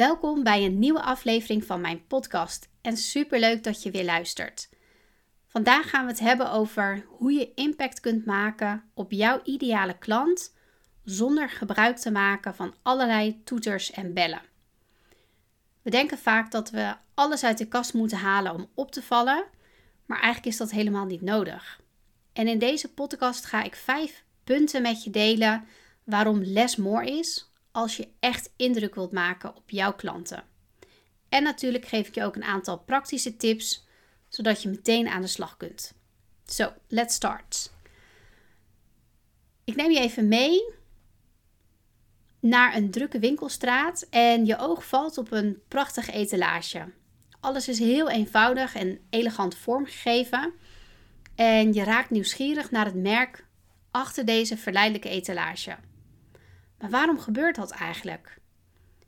Welkom bij een nieuwe aflevering van mijn podcast en superleuk dat je weer luistert. Vandaag gaan we het hebben over hoe je impact kunt maken op jouw ideale klant zonder gebruik te maken van allerlei toeters en bellen. We denken vaak dat we alles uit de kast moeten halen om op te vallen, maar eigenlijk is dat helemaal niet nodig. En in deze podcast ga ik vijf punten met je delen waarom less more is als je echt indruk wilt maken op jouw klanten. En natuurlijk geef ik je ook een aantal praktische tips, zodat je meteen aan de slag kunt. Zo, so, let's start. Ik neem je even mee naar een drukke winkelstraat en je oog valt op een prachtige etalage. Alles is heel eenvoudig en elegant vormgegeven. En je raakt nieuwsgierig naar het merk achter deze verleidelijke etalage. Maar waarom gebeurt dat eigenlijk?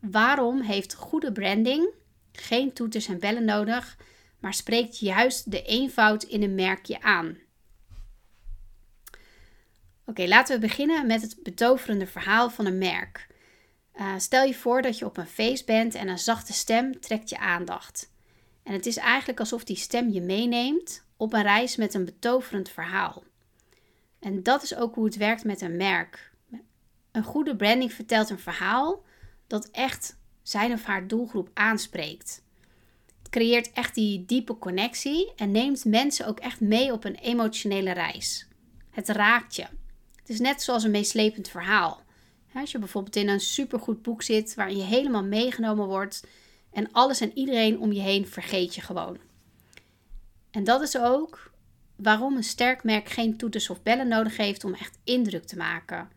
Waarom heeft goede branding geen toeters en bellen nodig, maar spreekt juist de eenvoud in een merkje aan? Oké, laten we beginnen met het betoverende verhaal van een merk. Uh, stel je voor dat je op een feest bent en een zachte stem trekt je aandacht. En het is eigenlijk alsof die stem je meeneemt op een reis met een betoverend verhaal. En dat is ook hoe het werkt met een merk. Een goede branding vertelt een verhaal dat echt zijn of haar doelgroep aanspreekt. Het creëert echt die diepe connectie en neemt mensen ook echt mee op een emotionele reis. Het raakt je. Het is net zoals een meeslepend verhaal. Als je bijvoorbeeld in een supergoed boek zit waarin je helemaal meegenomen wordt en alles en iedereen om je heen vergeet je gewoon. En dat is ook waarom een sterk merk geen toeters of bellen nodig heeft om echt indruk te maken.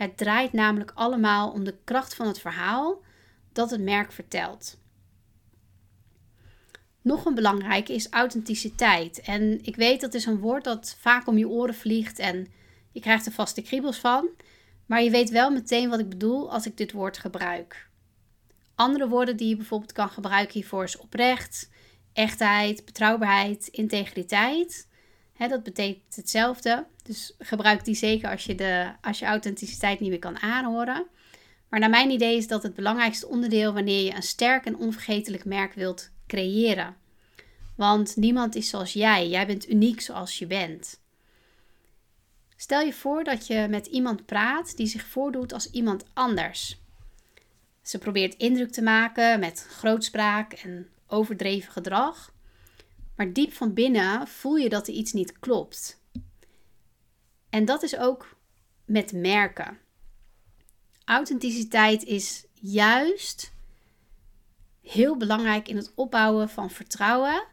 Het draait namelijk allemaal om de kracht van het verhaal dat het merk vertelt. Nog een belangrijke is authenticiteit. En ik weet dat is een woord dat vaak om je oren vliegt en je krijgt er vast de kriebels van. Maar je weet wel meteen wat ik bedoel als ik dit woord gebruik. Andere woorden die je bijvoorbeeld kan gebruiken hiervoor is oprecht, echtheid, betrouwbaarheid, integriteit dat betekent hetzelfde. Dus gebruik die zeker als je, de, als je authenticiteit niet meer kan aanhoren. Maar naar mijn idee is dat het belangrijkste onderdeel wanneer je een sterk en onvergetelijk merk wilt creëren. Want niemand is zoals jij. Jij bent uniek zoals je bent. Stel je voor dat je met iemand praat die zich voordoet als iemand anders. Ze probeert indruk te maken met grootspraak en overdreven gedrag. Maar diep van binnen voel je dat er iets niet klopt. En dat is ook met merken. Authenticiteit is juist heel belangrijk in het opbouwen van vertrouwen,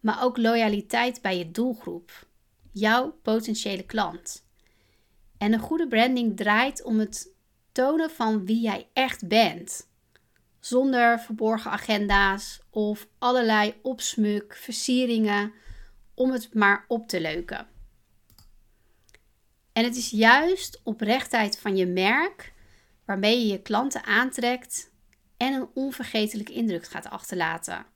maar ook loyaliteit bij je doelgroep, jouw potentiële klant. En een goede branding draait om het tonen van wie jij echt bent zonder verborgen agenda's of allerlei opsmuk, versieringen om het maar op te leuken. En het is juist oprechtheid van je merk waarmee je je klanten aantrekt en een onvergetelijke indruk gaat achterlaten.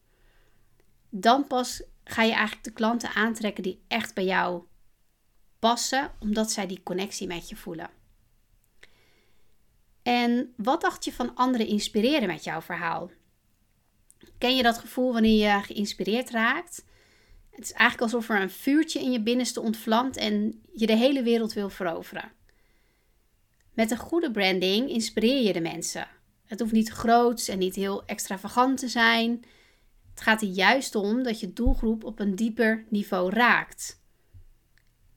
Dan pas ga je eigenlijk de klanten aantrekken die echt bij jou passen, omdat zij die connectie met je voelen. En wat dacht je van anderen inspireren met jouw verhaal? Ken je dat gevoel wanneer je geïnspireerd raakt? Het is eigenlijk alsof er een vuurtje in je binnenste ontvlamt en je de hele wereld wil veroveren. Met een goede branding inspireer je de mensen. Het hoeft niet groots en niet heel extravagant te zijn. Het gaat er juist om dat je doelgroep op een dieper niveau raakt.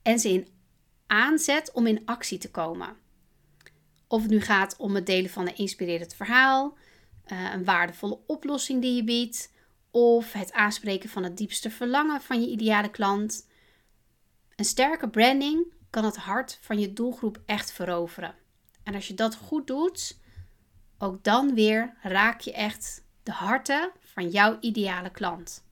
En ze in aanzet om in actie te komen. Of het nu gaat om het delen van een inspirerend verhaal, eh, een waardevolle oplossing die je biedt, of het aanspreken van het diepste verlangen van je ideale klant. Een sterke branding kan het hart van je doelgroep echt veroveren. En als je dat goed doet, ook dan weer raak je echt de harten van jouw ideale klant.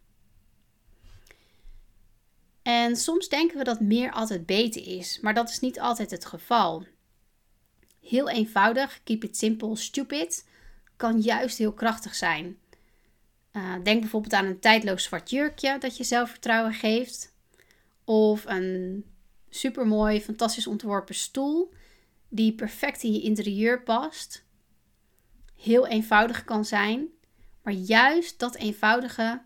En soms denken we dat meer altijd beter is, maar dat is niet altijd het geval. Heel eenvoudig, keep it simple, stupid, kan juist heel krachtig zijn. Uh, denk bijvoorbeeld aan een tijdloos zwart jurkje dat je zelfvertrouwen geeft. Of een supermooi, fantastisch ontworpen stoel die perfect in je interieur past. heel eenvoudig kan zijn, maar juist dat eenvoudige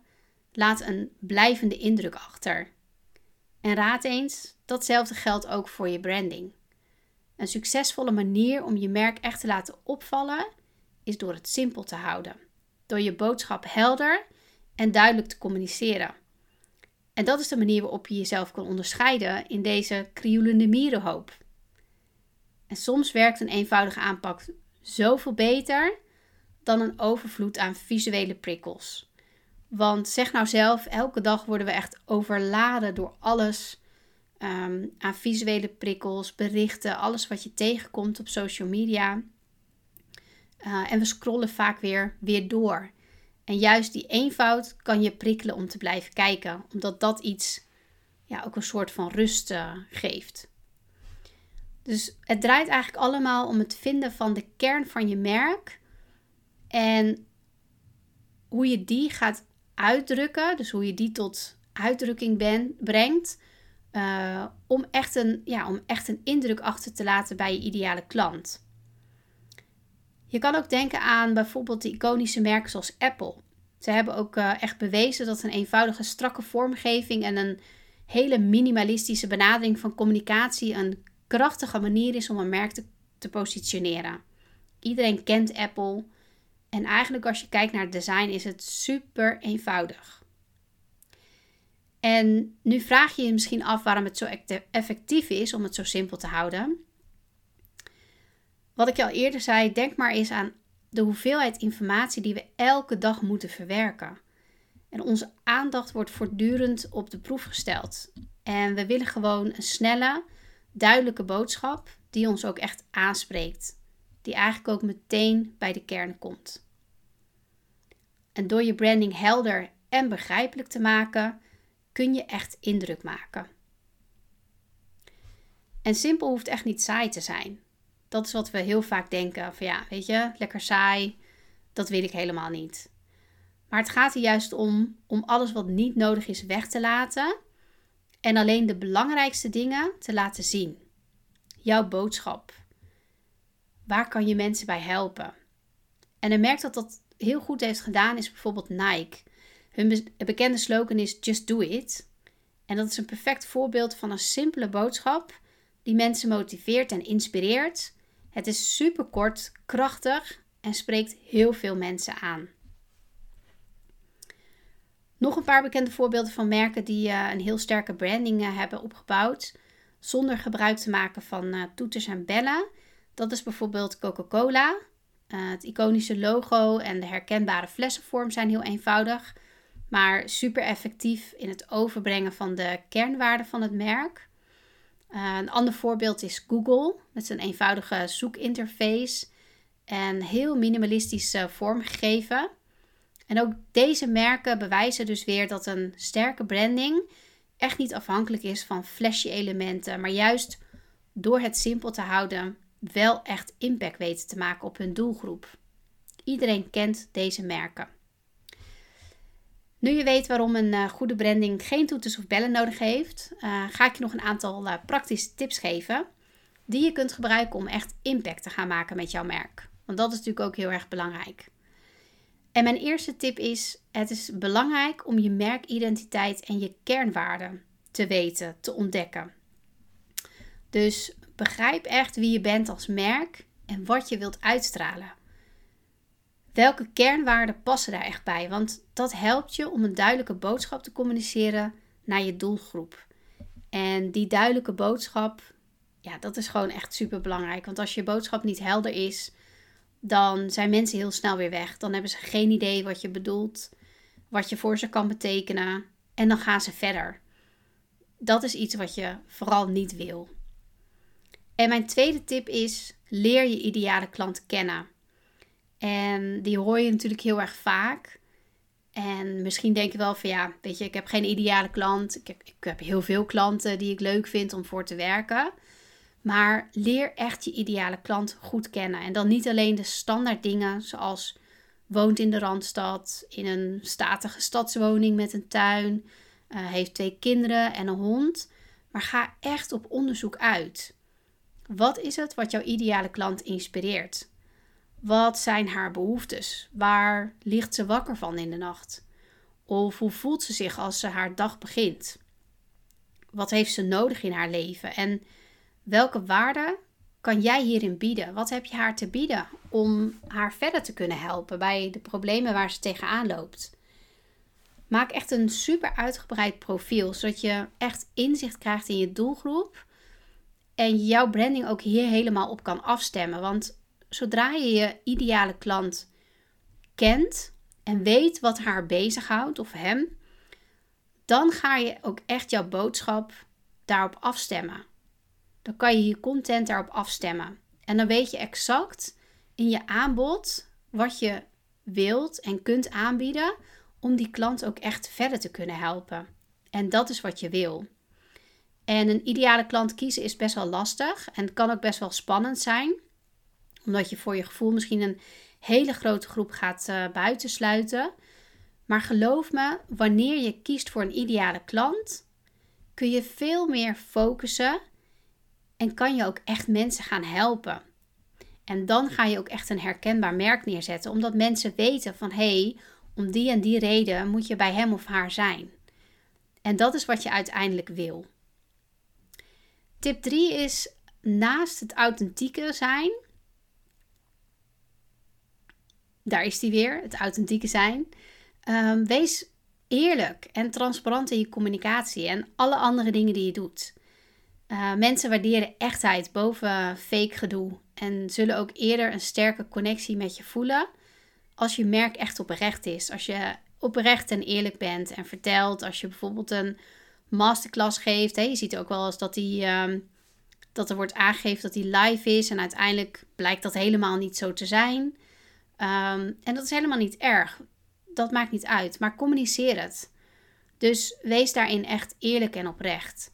laat een blijvende indruk achter. En raad eens, datzelfde geldt ook voor je branding. Een succesvolle manier om je merk echt te laten opvallen is door het simpel te houden. Door je boodschap helder en duidelijk te communiceren. En dat is de manier waarop je jezelf kan onderscheiden in deze krioelende mierenhoop. En soms werkt een eenvoudige aanpak zoveel beter dan een overvloed aan visuele prikkels. Want zeg nou zelf, elke dag worden we echt overladen door alles um, aan visuele prikkels, berichten, alles wat je tegenkomt op social media. Uh, en we scrollen vaak weer, weer door. En juist die eenvoud kan je prikkelen om te blijven kijken, omdat dat iets, ja, ook een soort van rust uh, geeft. Dus het draait eigenlijk allemaal om het vinden van de kern van je merk en hoe je die gaat uitdrukken, dus hoe je die tot uitdrukking ben, brengt, uh, om, echt een, ja, om echt een indruk achter te laten bij je ideale klant. Je kan ook denken aan bijvoorbeeld de iconische merken zoals Apple. Ze hebben ook uh, echt bewezen dat een eenvoudige, strakke vormgeving en een hele minimalistische benadering van communicatie een krachtige manier is om een merk te, te positioneren. Iedereen kent Apple. En eigenlijk als je kijkt naar het design is het super eenvoudig. En nu vraag je je misschien af waarom het zo effectief is om het zo simpel te houden. Wat ik al eerder zei, denk maar eens aan de hoeveelheid informatie die we elke dag moeten verwerken. En onze aandacht wordt voortdurend op de proef gesteld. En we willen gewoon een snelle, duidelijke boodschap die ons ook echt aanspreekt. Die eigenlijk ook meteen bij de kern komt. En door je branding helder en begrijpelijk te maken, kun je echt indruk maken. En simpel hoeft echt niet saai te zijn. Dat is wat we heel vaak denken: van ja, weet je, lekker saai, dat wil ik helemaal niet. Maar het gaat er juist om om alles wat niet nodig is weg te laten en alleen de belangrijkste dingen te laten zien. Jouw boodschap. Waar kan je mensen bij helpen? En een merk dat dat heel goed heeft gedaan is bijvoorbeeld Nike. Hun bekende slogan is Just Do It. En dat is een perfect voorbeeld van een simpele boodschap die mensen motiveert en inspireert. Het is super kort, krachtig en spreekt heel veel mensen aan. Nog een paar bekende voorbeelden van merken die uh, een heel sterke branding uh, hebben opgebouwd. Zonder gebruik te maken van uh, toeters en bellen. Dat is bijvoorbeeld Coca-Cola. het iconische logo en de herkenbare flessenvorm zijn heel eenvoudig. Maar super effectief in het overbrengen van de kernwaarden van het merk. een ander voorbeeld is Google. Met zijn eenvoudige zoekinterface. En heel minimalistisch vormgegeven. En ook deze merken bewijzen dus weer dat een sterke branding echt niet afhankelijk is van flashy elementen, maar juist door het simpel te houden wel echt impact weten te maken op hun doelgroep. Iedereen kent deze merken. Nu je weet waarom een uh, goede branding geen toeters of bellen nodig heeft, uh, ga ik je nog een aantal uh, praktische tips geven die je kunt gebruiken om echt impact te gaan maken met jouw merk. Want dat is natuurlijk ook heel erg belangrijk. En mijn eerste tip is: het is belangrijk om je merkidentiteit en je kernwaarden te weten, te ontdekken. Dus begrijp echt wie je bent als merk en wat je wilt uitstralen. Welke kernwaarden passen daar echt bij? Want dat helpt je om een duidelijke boodschap te communiceren naar je doelgroep. En die duidelijke boodschap, ja, dat is gewoon echt super belangrijk. Want als je boodschap niet helder is, dan zijn mensen heel snel weer weg. Dan hebben ze geen idee wat je bedoelt, wat je voor ze kan betekenen en dan gaan ze verder. Dat is iets wat je vooral niet wil. En mijn tweede tip is: leer je ideale klant kennen. En die hoor je natuurlijk heel erg vaak. En misschien denk je wel van ja, weet je, ik heb geen ideale klant. Ik heb, ik heb heel veel klanten die ik leuk vind om voor te werken. Maar leer echt je ideale klant goed kennen. En dan niet alleen de standaard dingen zoals woont in de Randstad, in een statige stadswoning met een tuin, uh, heeft twee kinderen en een hond. Maar ga echt op onderzoek uit. Wat is het wat jouw ideale klant inspireert? Wat zijn haar behoeftes? Waar ligt ze wakker van in de nacht? Of hoe voelt ze zich als ze haar dag begint? Wat heeft ze nodig in haar leven? En welke waarde kan jij hierin bieden? Wat heb je haar te bieden om haar verder te kunnen helpen bij de problemen waar ze tegenaan loopt? Maak echt een super uitgebreid profiel, zodat je echt inzicht krijgt in je doelgroep en jouw branding ook hier helemaal op kan afstemmen. Want zodra je je ideale klant kent en weet wat haar bezighoudt of hem, dan ga je ook echt jouw boodschap daarop afstemmen. Dan kan je je content daarop afstemmen. En dan weet je exact in je aanbod wat je wilt en kunt aanbieden om die klant ook echt verder te kunnen helpen. En dat is wat je wil. En een ideale klant kiezen is best wel lastig en kan ook best wel spannend zijn, omdat je voor je gevoel misschien een hele grote groep gaat uh, buitensluiten. Maar geloof me, wanneer je kiest voor een ideale klant, kun je veel meer focussen en kan je ook echt mensen gaan helpen. En dan ga je ook echt een herkenbaar merk neerzetten, omdat mensen weten van hé, hey, om die en die reden moet je bij hem of haar zijn. En dat is wat je uiteindelijk wil. Tip 3 is naast het authentieke zijn. Daar is die weer, het authentieke zijn. Um, wees eerlijk en transparant in je communicatie en alle andere dingen die je doet. Uh, mensen waarderen echtheid boven fake gedoe en zullen ook eerder een sterke connectie met je voelen als je merk echt oprecht is. Als je oprecht en eerlijk bent en vertelt. Als je bijvoorbeeld een masterclass geeft. Hè, je ziet ook wel eens dat, die, ehm, dat er wordt aangegeven dat die live is. En uiteindelijk blijkt dat helemaal niet zo te zijn. Ehm, en dat is helemaal niet erg. Dat maakt niet uit. Maar communiceer het. Dus wees daarin echt eerlijk en oprecht.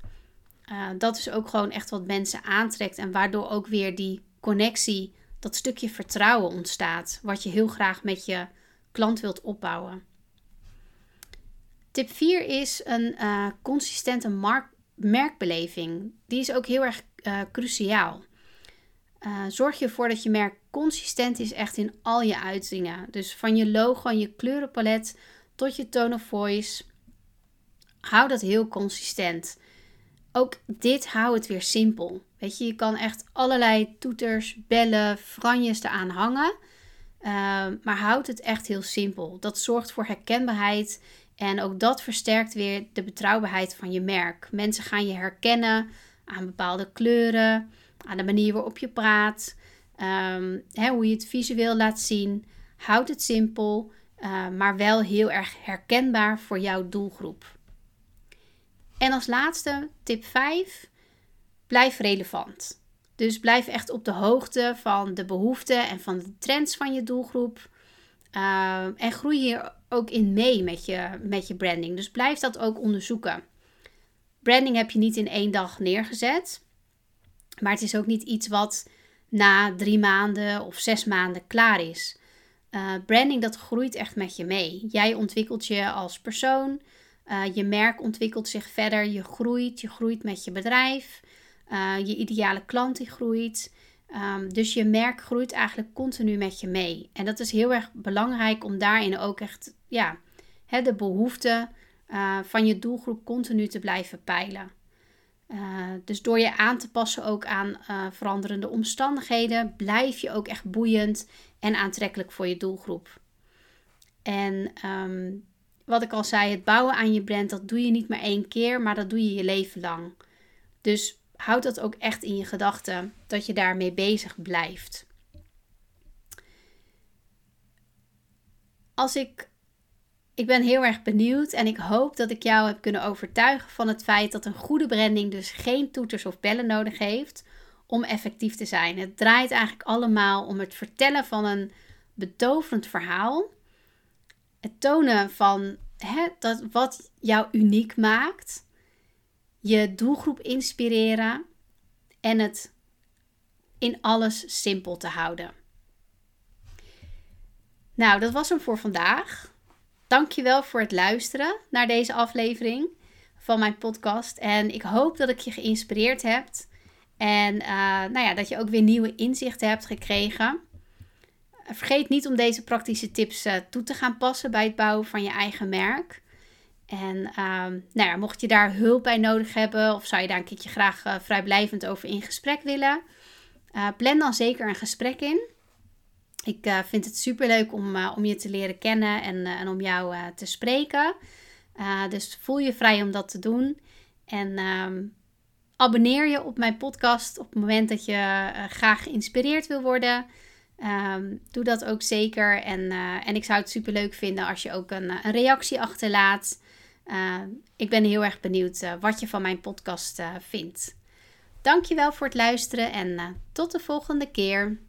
Uh, dat is ook gewoon echt wat mensen aantrekt. En waardoor ook weer die connectie dat stukje vertrouwen ontstaat, wat je heel graag met je klant wilt opbouwen. Tip 4 is een uh, consistente merkbeleving. Die is ook heel erg uh, cruciaal. Uh, zorg ervoor dat je merk consistent is echt in al je uitingen. Dus van je logo en je kleurenpalet tot je tone of voice. Hou dat heel consistent. Ook dit hou het weer simpel. Weet je, je kan echt allerlei toeters, bellen, franjes eraan hangen. Ehm, maar houd het echt heel simpel. Dat zorgt voor herkenbaarheid en ook dat versterkt weer de betrouwbaarheid van je merk. Mensen gaan je herkennen aan bepaalde kleuren, aan de manier waarop je praat, um, hè, hoe je het visueel laat zien. Houd het simpel, uh, maar wel heel erg herkenbaar voor jouw doelgroep. En als laatste, tip 5, blijf relevant. Dus blijf echt op de hoogte van de behoeften en van de trends van je doelgroep. Uh, en groei hier ook in mee met je, met je branding. Dus blijf dat ook onderzoeken. Branding heb je niet in één dag neergezet. Maar het is ook niet iets wat na drie maanden of zes maanden klaar is. Uh, branding dat groeit echt met je mee. Jij ontwikkelt je als persoon. Uh, je merk ontwikkelt zich verder. Je groeit. Je groeit met je bedrijf. Uh, je ideale klant die groeit. Um, dus je merk groeit eigenlijk continu met je mee. En dat is heel erg belangrijk om daarin ook echt ja, hè, de behoeften van je doelgroep continu te blijven peilen. Uh, dus door je aan te passen ook aan veranderende omstandigheden, blijf je ook echt boeiend en aantrekkelijk voor je doelgroep. En um, wat ik al zei, het bouwen aan je brand, dat doe je niet maar één keer, maar dat doe je je leven lang. Dus houd dat ook echt in je gedachten, dat je daarmee bezig blijft. Als ik, ik ben heel erg benieuwd en ik hoop dat ik jou heb kunnen overtuigen van het feit dat een goede branding dus geen toeters of bellen nodig heeft om effectief te zijn. Het draait eigenlijk allemaal om het vertellen van een betoverend verhaal. Het tonen van hè, dat, wat jou uniek maakt je doelgroep inspireren en het in alles simpel te houden. Nou, dat was hem voor vandaag. Dankjewel voor het luisteren naar deze aflevering van mijn podcast. En ik hoop dat ik je geïnspireerd heb. En uh, nou ja, dat je ook weer nieuwe inzichten hebt gekregen. vergeet niet om deze praktische tips toe te gaan passen bij het bouwen van je eigen merk. En ehm, nou ja, mocht je daar hulp bij nodig hebben of zou je daar een keertje graag vrijblijvend over in gesprek willen, plan dan zeker een gesprek in. Ik vind het super leuk om, om je te leren kennen en, en om jou te spreken. dus voel je vrij om dat te doen. En ehm, abonneer je op mijn podcast op het moment dat je graag geïnspireerd wil worden. Ehm, doe dat ook zeker. En, en ik zou het super leuk vinden als je ook een, een reactie achterlaat. Ik ben heel erg benieuwd wat je van mijn podcast vindt. Dankjewel voor het luisteren en tot de volgende keer.